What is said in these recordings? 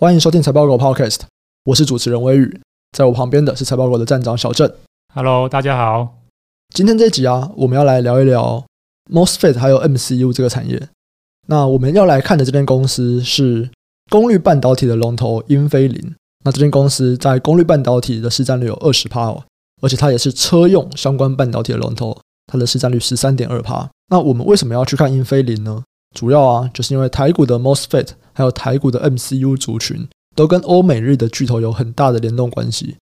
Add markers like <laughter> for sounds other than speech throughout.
欢迎收听财报狗 Podcast，我是主持人微宇，在我旁边的是财报狗的站长小郑。Hello，大家好。今天这集啊，我们要来聊一聊 MOSFET 还有 MCU 这个产业。那我们要来看的这间公司是功率半导体的龙头英飞凌。那这间公司在功率半导体的市占率有二十趴哦，而且它也是车用相关半导体的龙头，它的市占率十三点二趴。那我们为什么要去看英飞凌呢？主要啊，就是因为台股的 MOSFET 还有台股的 MCU 族群都跟欧美日的巨头有很大的联动关系。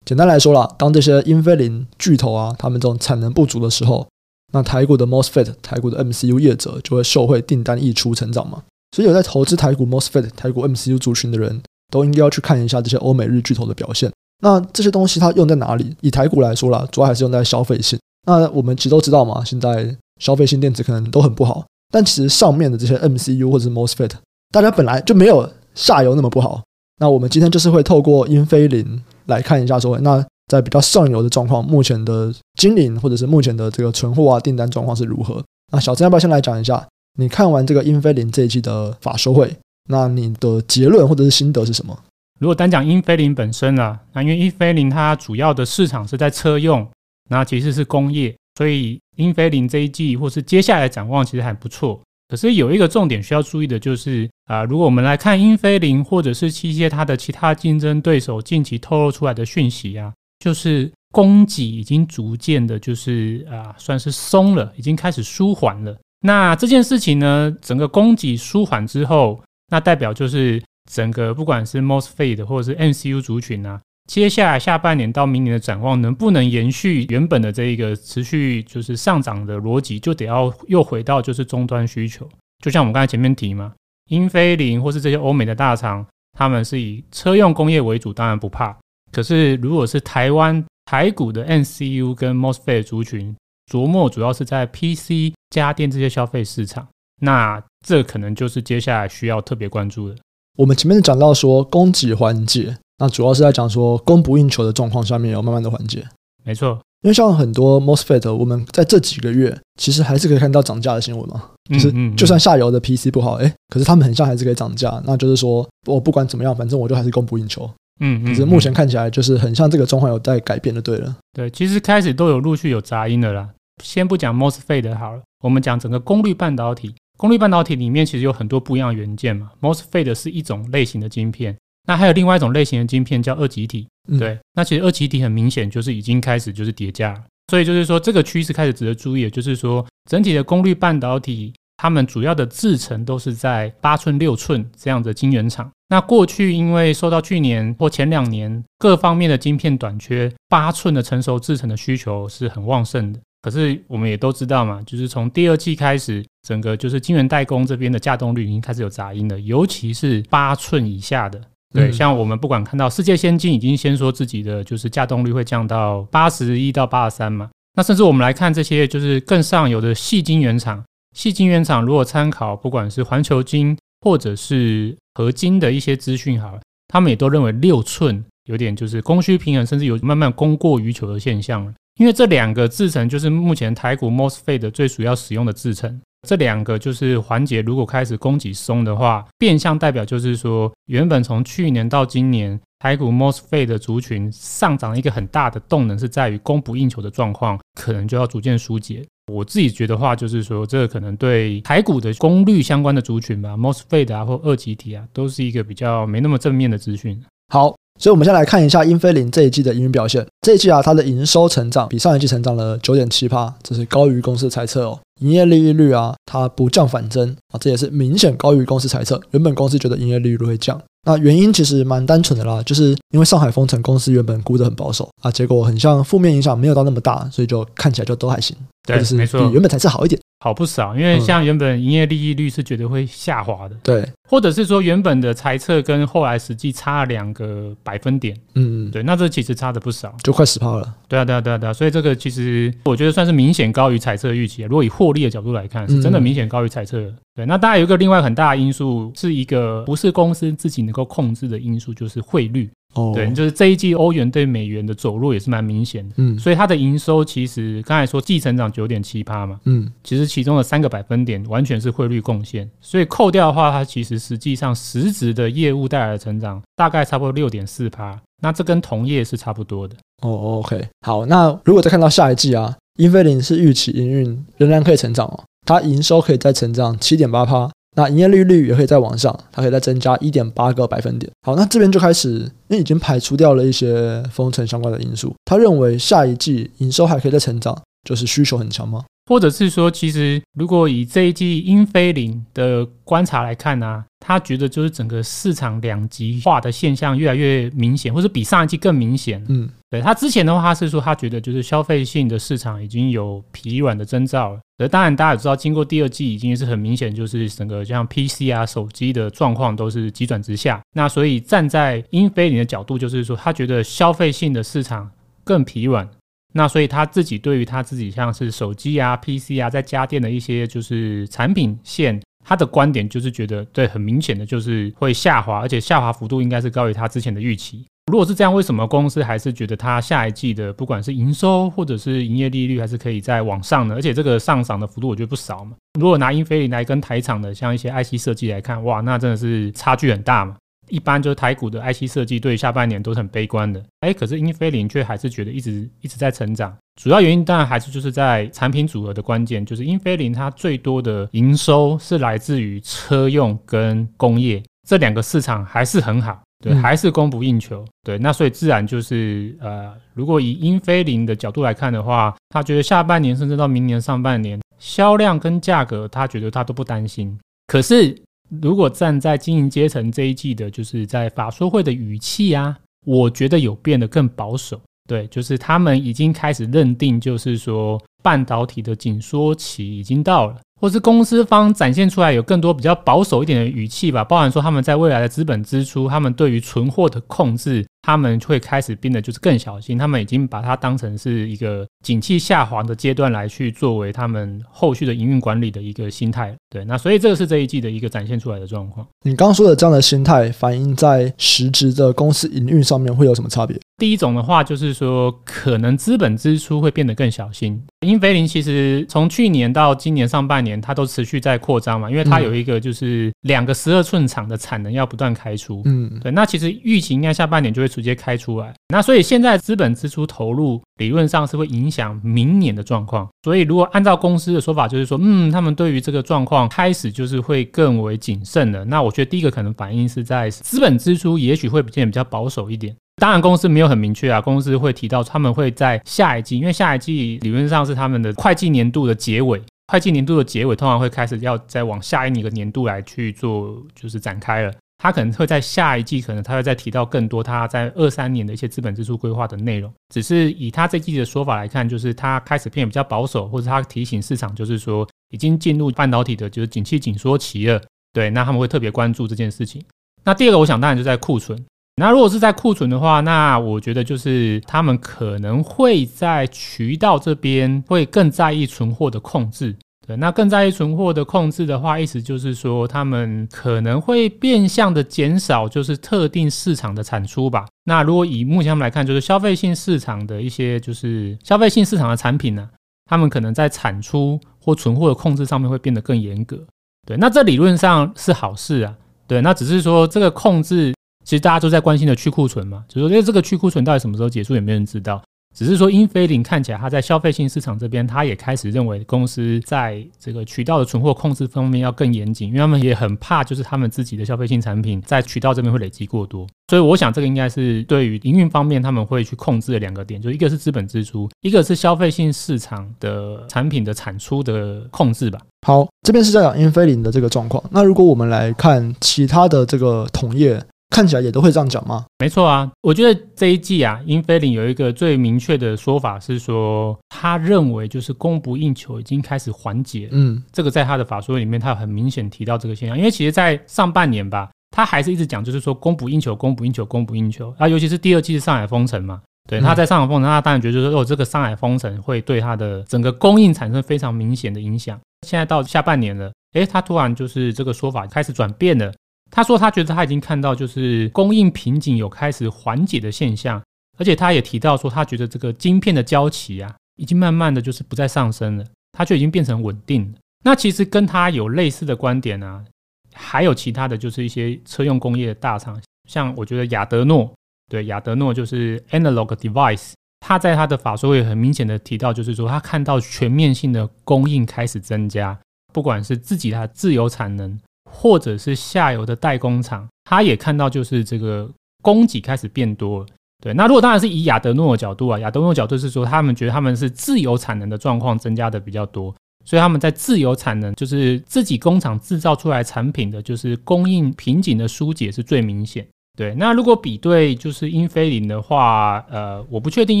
简单来说啦，当这些英飞凌巨头啊，他们这种产能不足的时候，那台股的 MOSFET、台股的 MCU 业者就会受惠订单溢出成长嘛。所以有在投资台股 MOSFET、台股 MCU 族群的人都应该要去看一下这些欧美日巨头的表现。那这些东西它用在哪里？以台股来说啦，主要还是用在消费性。那我们其实都知道嘛，现在消费性电子可能都很不好。但其实上面的这些 MCU 或者是 MOSFET，大家本来就没有下游那么不好。那我们今天就是会透过英飞凌来看一下，说那在比较上游的状况，目前的经营或者是目前的这个存货啊订单状况是如何？那小郑要不要先来讲一下？你看完这个英飞凌这一季的法收会，那你的结论或者是心得是什么？如果单讲英飞凌本身啊，那因为英飞凌它主要的市场是在车用，那其实是工业。所以英飞凌这一季或是接下来展望其实还不错，可是有一个重点需要注意的就是啊，如果我们来看英飞凌或者是一些它的其他竞争对手近期透露出来的讯息啊，就是供给已经逐渐的，就是啊算是松了，已经开始舒缓了。那这件事情呢，整个供给舒缓之后，那代表就是整个不管是 MOSFET 或者是 MCU 族群啊。接下来下半年到明年的展望能不能延续原本的这一个持续就是上涨的逻辑，就得要又回到就是终端需求。就像我们刚才前面提嘛，英飞凌或是这些欧美的大厂，他们是以车用工业为主，当然不怕。可是如果是台湾台股的 N C U 跟 MOSFET 族群，琢磨主要是在 PC 家电这些消费市场，那这可能就是接下来需要特别关注的。我们前面讲到说供给环节。那主要是在讲说供不应求的状况下面有慢慢的缓解，没错，因为像很多 MOSFET，我们在这几个月其实还是可以看到涨价的新闻嘛，就是就算下游的 PC 不好，哎，可是他们很像还是可以涨价，那就是说我不管怎么样，反正我就还是供不应求，嗯，可是目前看起来就是很像这个状况有在改变的，对了，对，其实开始都有陆续有杂音的啦，先不讲 MOSFET 好了，我们讲整个功率半导体，功率半导体里面其实有很多不一样的元件嘛，MOSFET 是一种类型的晶片。那还有另外一种类型的晶片叫二极体，对，那其实二极体很明显就是已经开始就是叠加，所以就是说这个趋势开始值得注意的，就是说整体的功率半导体，它们主要的制程都是在八寸、六寸这样的晶圆厂。那过去因为受到去年或前两年各方面的晶片短缺，八寸的成熟制程的需求是很旺盛的。可是我们也都知道嘛，就是从第二季开始，整个就是晶圆代工这边的稼动率已经开始有杂音了，尤其是八寸以下的。对，像我们不管看到世界先进已经先说自己的就是稼动率会降到八十一到八十三嘛，那甚至我们来看这些就是更上游的细晶圆厂，细晶圆厂如果参考不管是环球晶或者是合金的一些资讯好了，他们也都认为六寸有点就是供需平衡，甚至有慢慢供过于求的现象了，因为这两个制程就是目前台股 MOSFET 的最主要使用的制程。这两个就是环节，如果开始供给松的话，变相代表就是说，原本从去年到今年，台股 MOSFET 的族群上涨一个很大的动能是在于供不应求的状况，可能就要逐渐疏解。我自己觉得话就是说，这个可能对台股的功率相关的族群吧，MOSFET 啊或二级体啊，都是一个比较没那么正面的资讯。好。所以，我们先来看一下英飞凌这一季的营运表现。这一季啊，它的营收成长比上一季成长了九点七八，这是高于公司的猜测哦。营业利益率啊，它不降反增啊，这也是明显高于公司猜测。原本公司觉得营业利率会降，那原因其实蛮单纯的啦，就是因为上海封城，公司原本估得很保守啊，结果很像负面影响没有到那么大，所以就看起来就都还行，对，就是，比原本猜测好一点。好不少，因为像原本营业利益率是绝对会下滑的，嗯、对，或者是说原本的财测跟后来实际差了两个百分点，嗯嗯，对，那这其实差的不少，就快十趴了。对啊，对啊，对啊，对啊，所以这个其实我觉得算是明显高于财测预期。如果以获利的角度来看，是真的明显高于财测。嗯、对，那当然有一个另外很大的因素，是一个不是公司自己能够控制的因素，就是汇率。哦，对，就是这一季欧元对美元的走弱也是蛮明显的。嗯，所以它的营收其实刚才说季成长九点七趴嘛，嗯，其实其中的三个百分点完全是汇率贡献，所以扣掉的话，它其实实际上实质的业务带来的成长大概差不多六点四趴，那这跟同业是差不多的。哦，OK，好，那如果再看到下一季啊，英飞凌是预期营运仍然可以成长哦，它营收可以再成长七点八趴。那营业利率也可以再往上，它可以再增加一点八个百分点。好，那这边就开始，因为已经排除掉了一些封城相关的因素。他认为下一季营收还可以再成长，就是需求很强吗？或者是说，其实如果以这一季英飞凌的观察来看呢、啊，他觉得就是整个市场两极化的现象越来越明显，或者比上一季更明显。嗯，对他之前的话，他是说他觉得就是消费性的市场已经有疲软的征兆了。而当然大家也知道，经过第二季已经是很明显，就是整个像 PC 啊、手机的状况都是急转直下。那所以站在英飞凌的角度，就是说他觉得消费性的市场更疲软。那所以他自己对于他自己像是手机啊、PC 啊，在家电的一些就是产品线，他的观点就是觉得对，很明显的就是会下滑，而且下滑幅度应该是高于他之前的预期。如果是这样，为什么公司还是觉得它下一季的不管是营收或者是营业利率还是可以再往上呢？而且这个上涨的幅度我觉得不少嘛。如果拿英飞凌来跟台厂的像一些 IC 设计来看，哇，那真的是差距很大嘛。一般就是台股的 IC 设计对下半年都是很悲观的，哎，可是英飞凌却还是觉得一直一直在成长。主要原因当然还是就是在产品组合的关键，就是英飞凌它最多的营收是来自于车用跟工业这两个市场还是很好，对，还是供不应求，对，那所以自然就是呃，如果以英菲林的角度来看的话，他觉得下半年甚至到明年上半年销量跟价格，他觉得他都不担心，可是。如果站在经营阶层这一季的，就是在法说会的语气啊，我觉得有变得更保守。对，就是他们已经开始认定，就是说半导体的紧缩期已经到了。或是公司方展现出来有更多比较保守一点的语气吧，包含说他们在未来的资本支出，他们对于存货的控制，他们会开始变得就是更小心，他们已经把它当成是一个景气下滑的阶段来去作为他们后续的营运管理的一个心态。对，那所以这个是这一季的一个展现出来的状况。你刚刚说的这样的心态，反映在实质的公司营运上面会有什么差别？第一种的话，就是说可能资本支出会变得更小心。英飞凌其实从去年到今年上半年，它都持续在扩张嘛，因为它有一个就是两个十二寸厂的产能要不断开出。嗯，对。那其实预期应该下半年就会直接开出来。那所以现在资本支出投入理论上是会影响明年的状况。所以如果按照公司的说法，就是说，嗯，他们对于这个状况开始就是会更为谨慎了。那我觉得第一个可能反应是在资本支出也许会变得比较保守一点。当然，公司没有很明确啊。公司会提到他们会在下一季，因为下一季理论上是他们的会计年度的结尾，会计年度的结尾通常会开始要再往下一个年度来去做，就是展开了。他可能会在下一季，可能他会再提到更多他在二三年的一些资本支出规划的内容。只是以他这季的说法来看，就是他开始变得比较保守，或者他提醒市场，就是说已经进入半导体的就是景气紧缩期了。对，那他们会特别关注这件事情。那第二个，我想当然就在库存。那如果是在库存的话，那我觉得就是他们可能会在渠道这边会更在意存货的控制。对，那更在意存货的控制的话，意思就是说他们可能会变相的减少就是特定市场的产出吧。那如果以目前我们来看，就是消费性市场的一些就是消费性市场的产品呢，他们可能在产出或存货的控制上面会变得更严格。对，那这理论上是好事啊。对，那只是说这个控制。其实大家都在关心的去库存嘛，就是说，这个去库存到底什么时候结束，也没人知道。只是说，英飞凌看起来，它在消费性市场这边，它也开始认为公司在这个渠道的存货控制方面要更严谨，因为他们也很怕，就是他们自己的消费性产品在渠道这边会累积过多。所以，我想这个应该是对于营运方面他们会去控制的两个点，就一个是资本支出，一个是消费性市场的产品的产出的控制吧。好，这边是在讲英飞凌的这个状况。那如果我们来看其他的这个同业。看起来也都会这样讲吗？没错啊，我觉得这一季啊，英菲林有一个最明确的说法是说，他认为就是供不应求已经开始缓解。嗯，这个在他的法说里面，他有很明显提到这个现象。因为其实，在上半年吧，他还是一直讲，就是说供不应求，供不应求，供不应求。啊，尤其是第二季是上海封城嘛，对，他在上海封城，他当然觉得说，哦，这个上海封城会对他的整个供应产生非常明显的影响。现在到下半年了，诶，他突然就是这个说法开始转变了。他说他觉得他已经看到就是供应瓶颈有开始缓解的现象，而且他也提到说他觉得这个晶片的交期啊，已经慢慢的就是不再上升了，它就已经变成稳定了。那其实跟他有类似的观点啊，还有其他的就是一些车用工业的大厂，像我觉得亚德诺，对，亚德诺就是 Analog Device，他在他的法说会很明显的提到，就是说他看到全面性的供应开始增加，不管是自己的自有产能，或者是下游的代工厂，他也看到就是这个供给开始变多。对，那如果当然是以亚德诺的角度啊，亚德诺角度是说他们觉得他们是自有产能的状况增加的比较多。所以他们在自有产能，就是自己工厂制造出来产品的，就是供应瓶颈的疏解是最明显。对，那如果比对就是英飞凌的话，呃，我不确定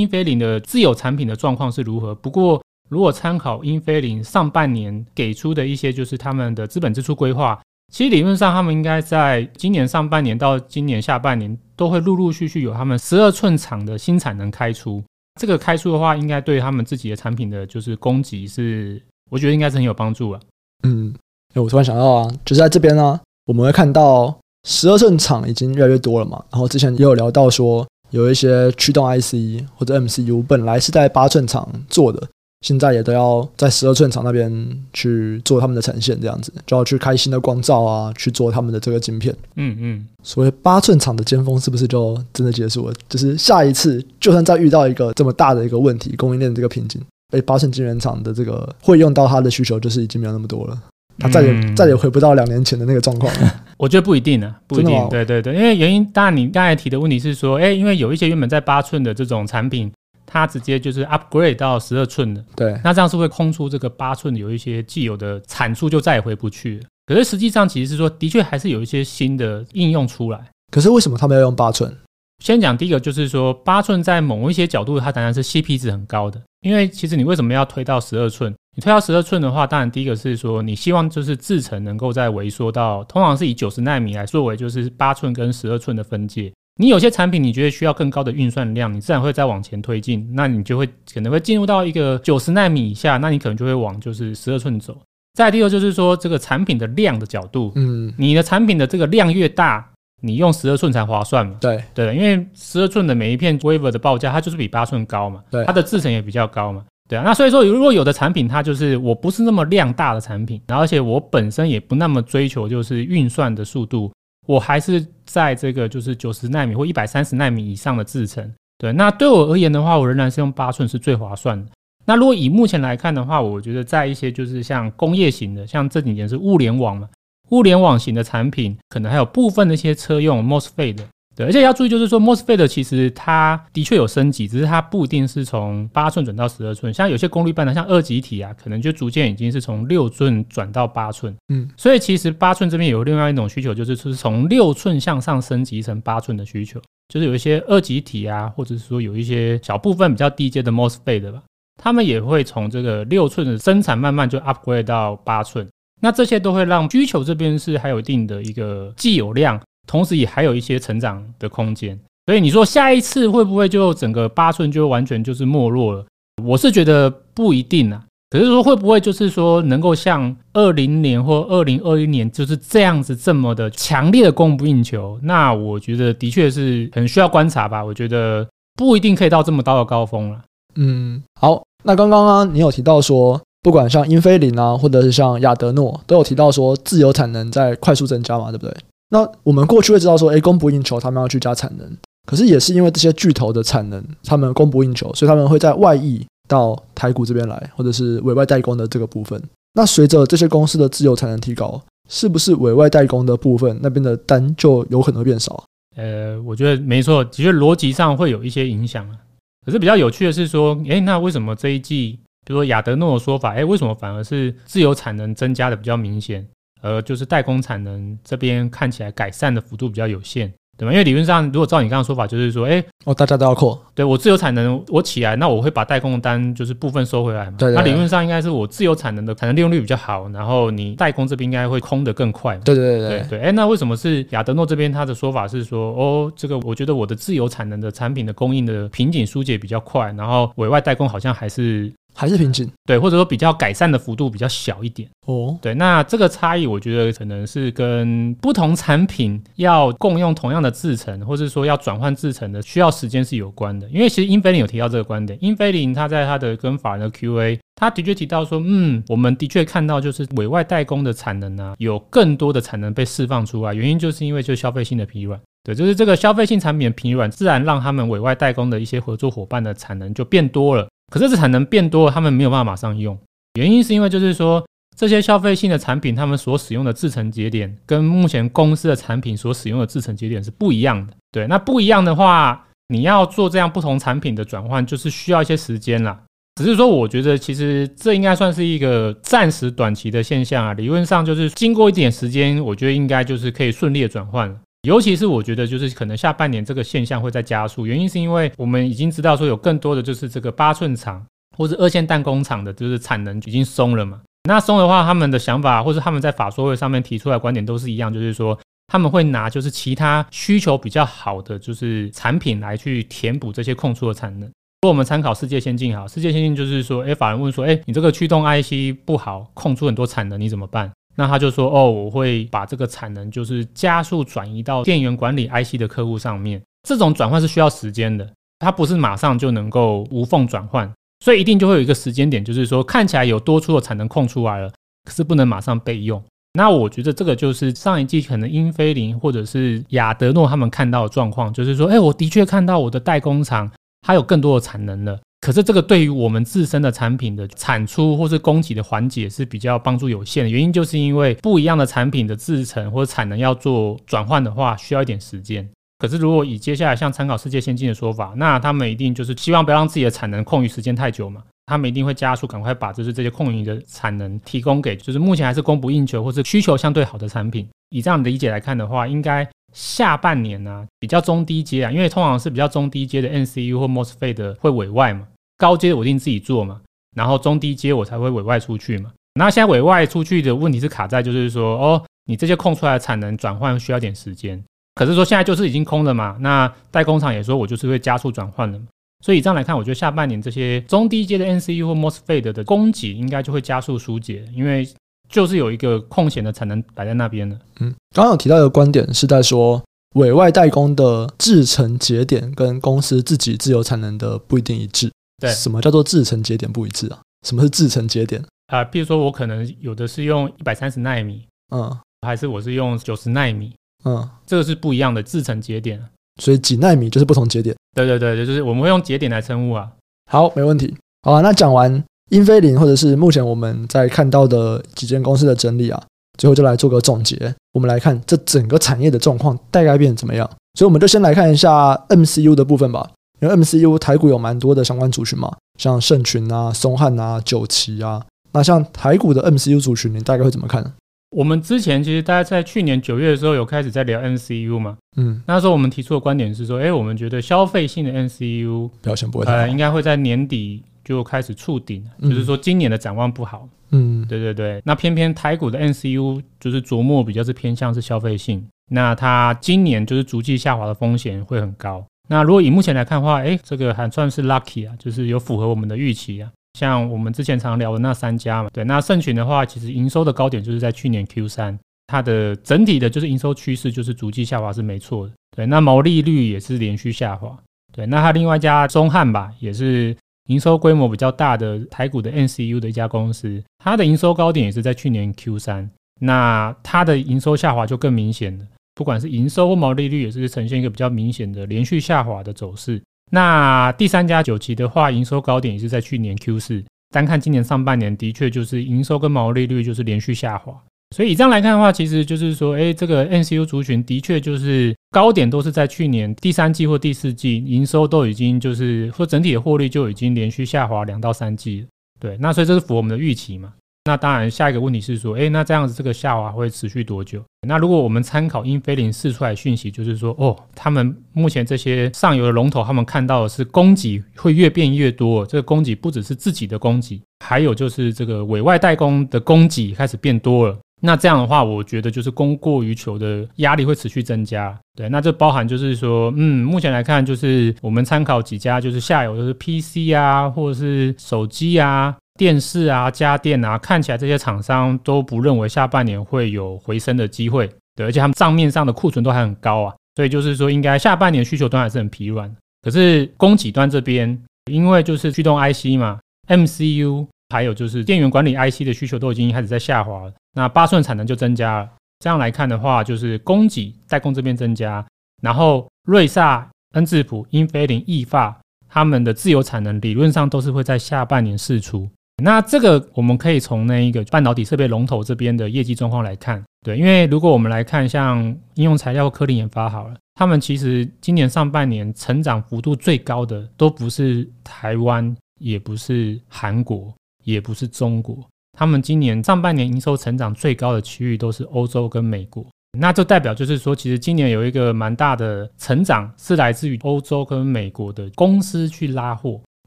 英飞凌的自有产品的状况是如何。不过如果参考英飞凌上半年给出的一些就是他们的资本支出规划，其实理论上他们应该在今年上半年到今年下半年都会陆陆续续有他们十二寸厂的新产能开出。这个开出的话，应该对他们自己的产品的就是供给是。我觉得应该是很有帮助了。嗯，哎我突然想到啊，就是在这边呢、啊，我们会看到十二寸厂已经越来越多了嘛。然后之前也有聊到说，有一些驱动 IC 或者 MCU 本来是在八寸厂做的，现在也都要在十二寸厂那边去做他们的产线，这样子就要去开新的光照啊，去做他们的这个晶片。嗯嗯，所谓八寸厂的尖峰是不是就真的结束了？就是下一次，就算再遇到一个这么大的一个问题，供应链的这个瓶颈。被，八寸晶圆厂的这个会用到它的需求，就是已经没有那么多了，它再也、嗯、再也回不到两年前的那个状况了。我觉得不一定呢，不一定。对对对，因为原因，当然你刚才提的问题是说，哎，因为有一些原本在八寸的这种产品，它直接就是 upgrade 到十二寸的，对，那这样是会空出这个八寸有一些既有的产出，就再也回不去了。可是实际上，其实是说，的确还是有一些新的应用出来。可是为什么他们要用八寸？先讲第一个，就是说八寸在某一些角度，它当然是 CP 值很高的。因为其实你为什么要推到十二寸？你推到十二寸的话，当然第一个是说你希望就是制程能够再萎缩到，通常是以九十纳米来作为就是八寸跟十二寸的分界。你有些产品你觉得需要更高的运算量，你自然会再往前推进，那你就会可能会进入到一个九十纳米以下，那你可能就会往就是十二寸走。再第二就是说这个产品的量的角度，嗯，你的产品的这个量越大。你用十二寸才划算嘛？对对，因为十二寸的每一片 wafer 的报价，它就是比八寸高嘛，对，它的制程也比较高嘛，对啊。那所以说，如果有的产品它就是我不是那么量大的产品，然后而且我本身也不那么追求就是运算的速度，我还是在这个就是九十纳米或一百三十纳米以上的制程，对。那对我而言的话，我仍然是用八寸是最划算的。那如果以目前来看的话，我觉得在一些就是像工业型的，像这几年是物联网嘛。物联网型的产品，可能还有部分的一些车用 MOSFET 的，对，而且要注意就是说 MOSFET 其实它的确有升级，只是它不一定是从八寸转到十二寸，像有些功率半导体，像二极体啊，可能就逐渐已经是从六寸转到八寸，嗯，所以其实八寸这边有另外一种需求，就是是从六寸向上升级成八寸的需求，就是有一些二极体啊，或者是说有一些小部分比较低阶的 MOSFET 的吧，他们也会从这个六寸的生产慢慢就 upgrade 到八寸。那这些都会让需求这边是还有一定的一个既有量，同时也还有一些成长的空间。所以你说下一次会不会就整个八寸就完全就是没落了？我是觉得不一定啊。可是说会不会就是说能够像二零年或二零二一年就是这样子这么的强烈的供不应求？那我觉得的确是很需要观察吧。我觉得不一定可以到这么高的高峰了。嗯，好，那刚刚啊，你有提到说。不管像英飞凌啊，或者是像亚德诺，都有提到说自由产能在快速增加嘛，对不对？那我们过去会知道说，哎，供不应求，他们要去加产能。可是也是因为这些巨头的产能，他们供不应求，所以他们会在外溢到台股这边来，或者是委外代工的这个部分。那随着这些公司的自由产能提高，是不是委外代工的部分那边的单就有可能变少？呃，我觉得没错，的确逻辑上会有一些影响啊。可是比较有趣的是说，哎，那为什么这一季？比如说亚德诺的说法，哎，为什么反而是自由产能增加的比较明显，而就是代工产能这边看起来改善的幅度比较有限？对吗？因为理论上，如果照你刚刚说法，就是说，哎，哦，大家都要扩，对我自有产能我起来，那我会把代工单就是部分收回来嘛。对，对，那理论上应该是我自有产能的产能利用率比较好，然后你代工这边应该会空得更快。对对对对对。哎，那为什么是亚德诺这边他的说法是说，哦，这个我觉得我的自有产能的产品的供应的瓶颈疏解比较快，然后委外代工好像还是还是瓶颈，对，或者说比较改善的幅度比较小一点哦。对，那这个差异，我觉得可能是跟不同产品要共用同样的制程，或者说要转换制程的需要时间是有关的。因为其实英飞凌有提到这个观点，英飞凌他在他的跟法人的 Q&A，他的确提到说，嗯，我们的确看到就是委外代工的产能啊，有更多的产能被释放出来，原因就是因为就是消费性的疲软。对，就是这个消费性产品的疲软，自然让他们委外代工的一些合作伙伴的产能就变多了。可是这产能变多了，他们没有办法马上用，原因是因为就是说这些消费性的产品，他们所使用的制程节点跟目前公司的产品所使用的制程节点是不一样的。对，那不一样的话，你要做这样不同产品的转换，就是需要一些时间啦。只是说，我觉得其实这应该算是一个暂时短期的现象啊。理论上就是经过一点时间，我觉得应该就是可以顺利的转换了。尤其是我觉得，就是可能下半年这个现象会再加速，原因是因为我们已经知道说有更多的就是这个八寸厂或者二线弹工厂的，就是产能已经松了嘛。那松的话，他们的想法或者他们在法说会上面提出来观点都是一样，就是说他们会拿就是其他需求比较好的就是产品来去填补这些空出的产能。如果我们参考世界先进哈，世界先进就是说，哎，法人问说，哎，你这个驱动 IC 不好，空出很多产能，你怎么办？那他就说哦，我会把这个产能就是加速转移到电源管理 IC 的客户上面。这种转换是需要时间的，它不是马上就能够无缝转换，所以一定就会有一个时间点，就是说看起来有多出的产能空出来了，可是不能马上备用。那我觉得这个就是上一季可能英飞凌或者是亚德诺他们看到的状况，就是说，哎，我的确看到我的代工厂它有更多的产能了。可是这个对于我们自身的产品的产出或是供给的缓解是比较帮助有限的，原因就是因为不一样的产品的制程或者产能要做转换的话，需要一点时间。可是如果以接下来像参考世界先进的说法，那他们一定就是希望不要让自己的产能空余时间太久嘛，他们一定会加速赶快把就是这些空余的产能提供给就是目前还是供不应求或是需求相对好的产品。以这样的理解来看的话，应该下半年呢、啊、比较中低阶啊，因为通常是比较中低阶的 NCU 或 MOSFET 的会委外嘛。高阶我一定自己做嘛，然后中低阶我才会委外出去嘛。那现在委外出去的问题是卡在就是说，哦，你这些空出来的产能转换需要点时间。可是说现在就是已经空了嘛，那代工厂也说我就是会加速转换了嘛。所以这样来看，我觉得下半年这些中低阶的 N C U 或 MOSFET 的供给应该就会加速疏解，因为就是有一个空闲的产能摆在那边了。嗯，刚刚有提到一个观点是在说，委外代工的制程节点跟公司自己自有产能的不一定一致。对，什么叫做制程节点不一致啊？什么是制程节点啊？比如说我可能有的是用一百三十纳米，嗯，还是我是用九十纳米，嗯，这个是不一样的制程节点。所以几纳米就是不同节点。对对对，就是我们会用节点来称呼啊。好，没问题。好啊，那讲完英飞凌或者是目前我们在看到的几间公司的整理啊，最后就来做个总结。我们来看这整个产业的状况大概变怎么样。所以我们就先来看一下 MCU 的部分吧。因为 MCU 台股有蛮多的相关族群嘛，像盛群啊、松汉啊、九旗啊，那像台股的 MCU 族群，你大概会怎么看呢？我们之前其实大家在去年九月的时候有开始在聊 MCU 嘛，嗯，那时候我们提出的观点是说，哎，我们觉得消费性的 MCU 表现不会太好，呃，应该会在年底就开始触顶，嗯，就是说今年的展望不好，嗯，对对对，那偏偏台股的 MCU 就是琢磨比较是偏向是消费性，那它今年就是逐季下滑的风险会很高。那如果以目前来看的话，哎，这个还算是 lucky 啊，就是有符合我们的预期啊。像我们之前常聊的那三家嘛，对，那盛群的话，其实营收的高点就是在去年 Q 三，它的整体的就是营收趋势就是逐季下滑是没错的。对，那毛利率也是连续下滑。对，那它另外一家中汉吧，也是营收规模比较大的台股的 NCU 的一家公司，它的营收高点也是在去年 Q 三，那它的营收下滑就更明显了。不管是营收或毛利率，也是呈现一个比较明显的连续下滑的走势。那第三家九旗的话，营收高点也是在去年 Q 四，单看今年上半年，的确就是营收跟毛利率就是连续下滑。所以以这样来看的话，其实就是说，哎，这个 NCU 族群的确就是高点都是在去年第三季或第四季，营收都已经就是或整体的获利就已经连续下滑两到三季。对，那所以这是符合我们的预期嘛？那当然，下一个问题是说，诶，那这样子这个下滑会持续多久？那如果我们参考英飞凌试出来讯息，就是说，哦，他们目前这些上游的龙头，他们看到的是供给会越变越多。这个供给不只是自己的供给，还有就是这个委外代工的供给开始变多了。那这样的话，我觉得就是供过于求的压力会持续增加。对，那这包含就是说，嗯，目前来看，就是我们参考几家就是下游，就是 PC 啊，或者是手机啊、电视啊、家电啊，看起来这些厂商都不认为下半年会有回升的机会。对，而且他们账面上的库存都还很高啊，所以就是说，应该下半年需求端还是很疲软。可是供给端这边，因为就是驱动 IC 嘛，MCU。还有就是电源管理 IC 的需求都已经开始在下滑了，那八寸产能就增加了。这样来看的话，就是供给代工这边增加，然后瑞萨、恩智浦、英飞凌、意法他们的自由产能理论上都是会在下半年释出。那这个我们可以从那一个半导体设备龙头这边的业绩状况来看，对，因为如果我们来看像应用材料、科林研发好了，他们其实今年上半年成长幅度最高的都不是台湾，也不是韩国。也不是中国，他们今年上半年营收成长最高的区域都是欧洲跟美国，那就代表就是说，其实今年有一个蛮大的成长是来自于欧洲跟美国的公司去拉货。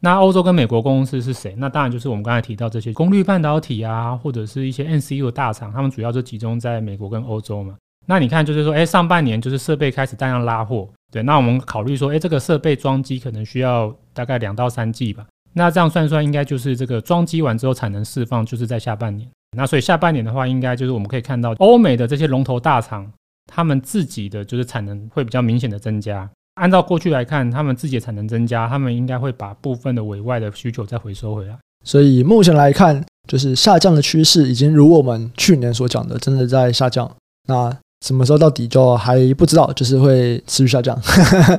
那欧洲跟美国公司是谁？那当然就是我们刚才提到这些功率半导体啊，或者是一些 N C U 大厂，他们主要就集中在美国跟欧洲嘛。那你看就是说，哎，上半年就是设备开始大量拉货，对，那我们考虑说，哎，这个设备装机可能需要大概两到三季吧。那这样算算，应该就是这个装机完之后产能释放，就是在下半年。那所以下半年的话，应该就是我们可以看到欧美的这些龙头大厂，他们自己的就是产能会比较明显的增加。按照过去来看，他们自己的产能增加，他们应该会把部分的委外的需求再回收回来。所以目前来看，就是下降的趋势已经如我们去年所讲的，真的在下降。那什么时候到底就还不知道，就是会持续下降。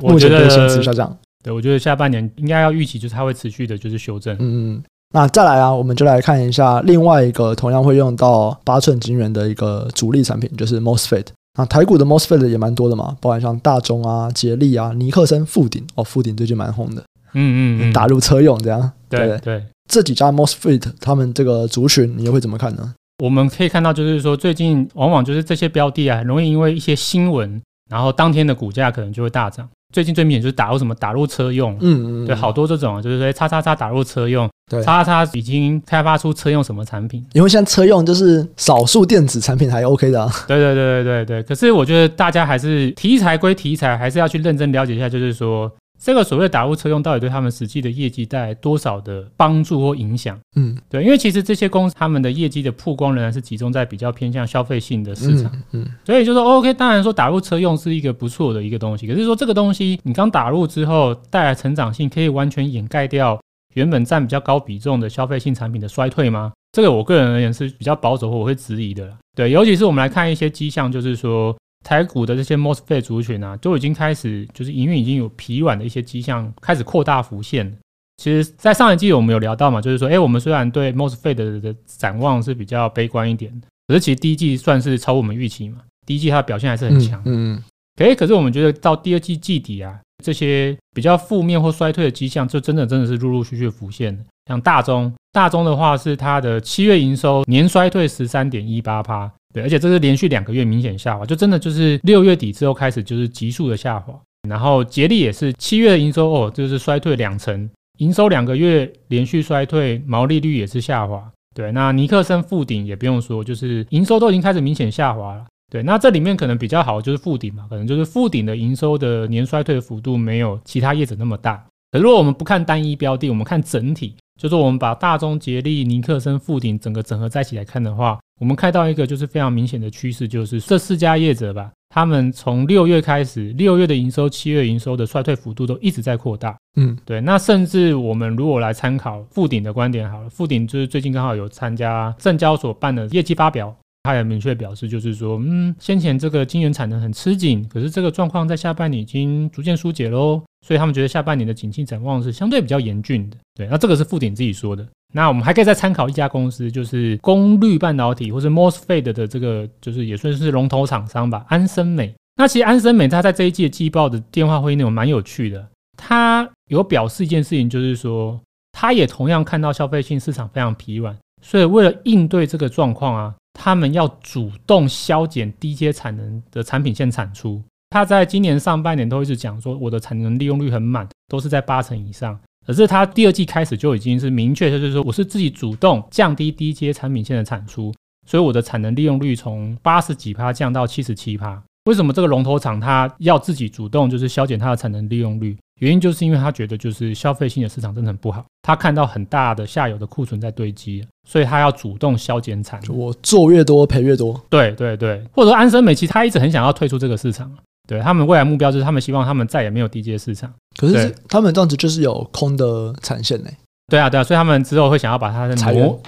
目前会先持续下降。对，我觉得下半年应该要预期，就是它会持续的，就是修正。嗯嗯，那再来啊，我们就来看一下另外一个同样会用到八寸晶圆的一个主力产品，就是 MOSFET。那台股的 MOSFET 也蛮多的嘛，包含像大中啊、杰力啊、尼克森、富鼎哦，富鼎最近蛮红的。嗯嗯，打入车用这样。对对，对，这几家 MOSFET 他们这个族群，你又会怎么看呢？我们可以看到，就是说最近往往就是这些标的啊，很容易因为一些新闻，然后当天的股价可能就会大涨。最近最明显就是打入什么打入车用，嗯嗯，对，好多这种就是说叉叉叉打入车用，对，叉叉叉已经开发出车用什么产品？因为现在车用就是少数电子产品还 OK 的啊。对对对对对对。可是我觉得大家还是题材归题材，还是要去认真了解一下，就是说。这个所谓的打入车用到底对他们实际的业绩带来多少的帮助或影响？嗯，对，因为其实这些公司他们的业绩的曝光仍然是集中在比较偏向消费性的市场。嗯，嗯，所以就说 OK，当然说打入车用是一个不错的一个东西，可是说这个东西你刚打入之后带来成长性，可以完全掩盖掉原本占比较高比重的消费性产品的衰退吗？这个我个人而言是比较保守或我会质疑的。对，尤其是我们来看一些迹象，就是说。台股的这些 MOSFET 族群啊，都已经开始就是营运已经有疲软的一些迹象，开始扩大浮现。其实，在上一季我们有聊到嘛，就是说，哎，我们虽然对 MOSFET 的的展望是比较悲观一点，可是其实第一季算是超我们预期嘛。第一季它的表现还是很强。嗯。哎，可是我们觉得到第二季季底啊，这些比较负面或衰退的迹象，就真的真的是陆陆续续浮现。像大中，大中的话是它的七月营收年衰退十三点一八趴。对，而且这是连续两个月明显下滑，就真的就是六月底之后开始就是急速的下滑。然后杰力也是七月的营收哦，就是衰退两成，营收两个月连续衰退，毛利率也是下滑。对，那尼克森、富鼎也不用说，就是营收都已经开始明显下滑了。对，那这里面可能比较好就是富鼎嘛，可能就是富鼎的营收的年衰退的幅度没有其他业者那么大。可如果我们不看单一标的，我们看整体，就是我们把大中、杰力、尼克森、富鼎整个整合在一起来看的话。我们看到一个就是非常明显的趋势，就是这四家业者吧，他们从六月开始，六月的营收、七月营收的衰退幅度都一直在扩大。嗯，对。那甚至我们如果来参考富鼎的观点好了，富鼎就是最近刚好有参加证交所办的业绩发表，他也明确表示，就是说，嗯，先前这个晶圆产能很吃紧，可是这个状况在下半年已经逐渐疏解喽，所以他们觉得下半年的景气展望是相对比较严峻的。对，那这个是富鼎自己说的。那我们还可以再参考一家公司，就是功率半导体或是 MOSFET 的这个，就是也算是龙头厂商吧，安森美。那其实安森美它在这一季的季报的电话会议内容蛮有趣的，它有表示一件事情，就是说它也同样看到消费性市场非常疲软，所以为了应对这个状况啊，他们要主动削减低阶产能的产品线产出。他在今年上半年都一直讲说，我的产能利用率很满，都是在八成以上。可是他第二季开始就已经是明确，就是说我是自己主动降低低阶产品线的产出，所以我的产能利用率从八十几趴降到七十七趴。为什么这个龙头厂它要自己主动就是削减它的产能利用率？原因就是因为他觉得就是消费性的市场真的很不好，他看到很大的下游的库存在堆积，所以他要主动削减产能。我做越多赔越多。对对对，或者说安森美其实他一直很想要退出这个市场，对他们未来目标就是他们希望他们再也没有低阶市场。可是他们这样子就是有空的产线呢？对啊对啊，所以他们之后会想要把它裁员，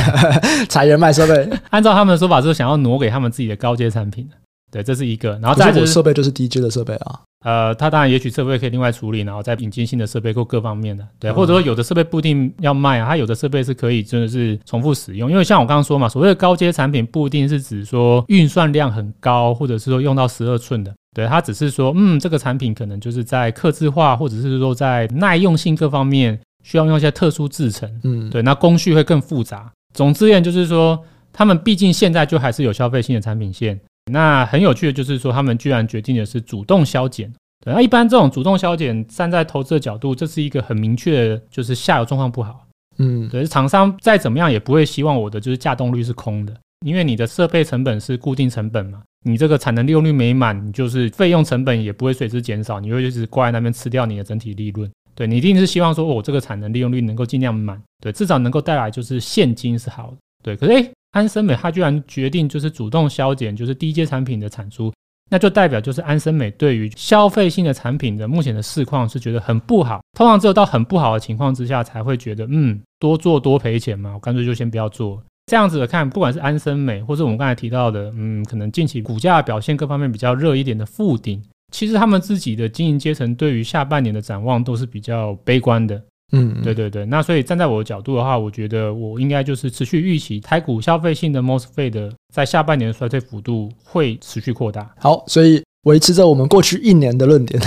<laughs> 裁员卖设备。<laughs> 按照他们的说法，就是想要挪给他们自己的高阶产品。对，这是一个。然后再就是设备就是低阶的设备啊。呃，他当然也许设备可以另外处理，然后再引进新的设备或各方面的，对，或者说有的设备不一定要卖啊，它有的设备是可以真的是重复使用，因为像我刚刚说嘛，所谓的高阶产品不一定是指说运算量很高，或者是说用到十二寸的，对，它只是说，嗯，这个产品可能就是在刻字化或者是说在耐用性各方面需要用一些特殊制成，嗯，对，那工序会更复杂。总之言就是说，他们毕竟现在就还是有消费性的产品线。那很有趣的就是说，他们居然决定的是主动削减。对，那一般这种主动削减，站在投资的角度，这是一个很明确的，就是下游状况不好。嗯，对，厂商再怎么样也不会希望我的就是稼动率是空的，因为你的设备成本是固定成本嘛，你这个产能利用率没满，你就是费用成本也不会随之减少，你会就是挂在那边吃掉你的整体利润。对，你一定是希望说，我这个产能利用率能够尽量满，对，至少能够带来就是现金是好的。对，可是诶。安森美它居然决定就是主动削减，就是低阶产品的产出，那就代表就是安森美对于消费性的产品的目前的市况是觉得很不好。通常只有到很不好的情况之下才会觉得，嗯，多做多赔钱嘛，我干脆就先不要做。这样子的看，不管是安森美，或是我们刚才提到的，嗯，可能近期股价表现各方面比较热一点的富鼎，其实他们自己的经营阶层对于下半年的展望都是比较悲观的。嗯，对对对，那所以站在我的角度的话，我觉得我应该就是持续预期台股消费性的 MOSFET 的在下半年的衰退幅度会持续扩大。好，所以维持着我们过去一年的论点，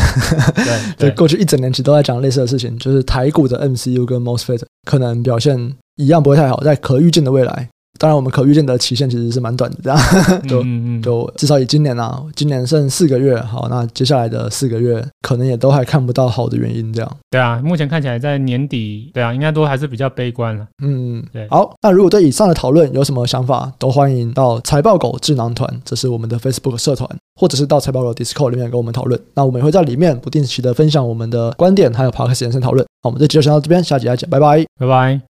对，<laughs> 对，过去一整年其实都在讲类似的事情，就是台股的 MCU 跟 MOSFET 可能表现一样不会太好，在可预见的未来。当然，我们可预见的期限其实是蛮短的，这样 <laughs> 就就至少以今年啊，今年剩四个月，好，那接下来的四个月可能也都还看不到好的原因，这样。对啊，目前看起来在年底，对啊，应该都还是比较悲观了。嗯，对。好，那如果对以上的讨论有什么想法，都欢迎到财报狗智囊团，这是我们的 Facebook 社团，或者是到财报狗 Discord 里面跟我们讨论。那我们也会在里面不定期的分享我们的观点，还有 Podcast 延伸讨论。好，我们这集就先到这边，下集再见，拜拜，拜拜。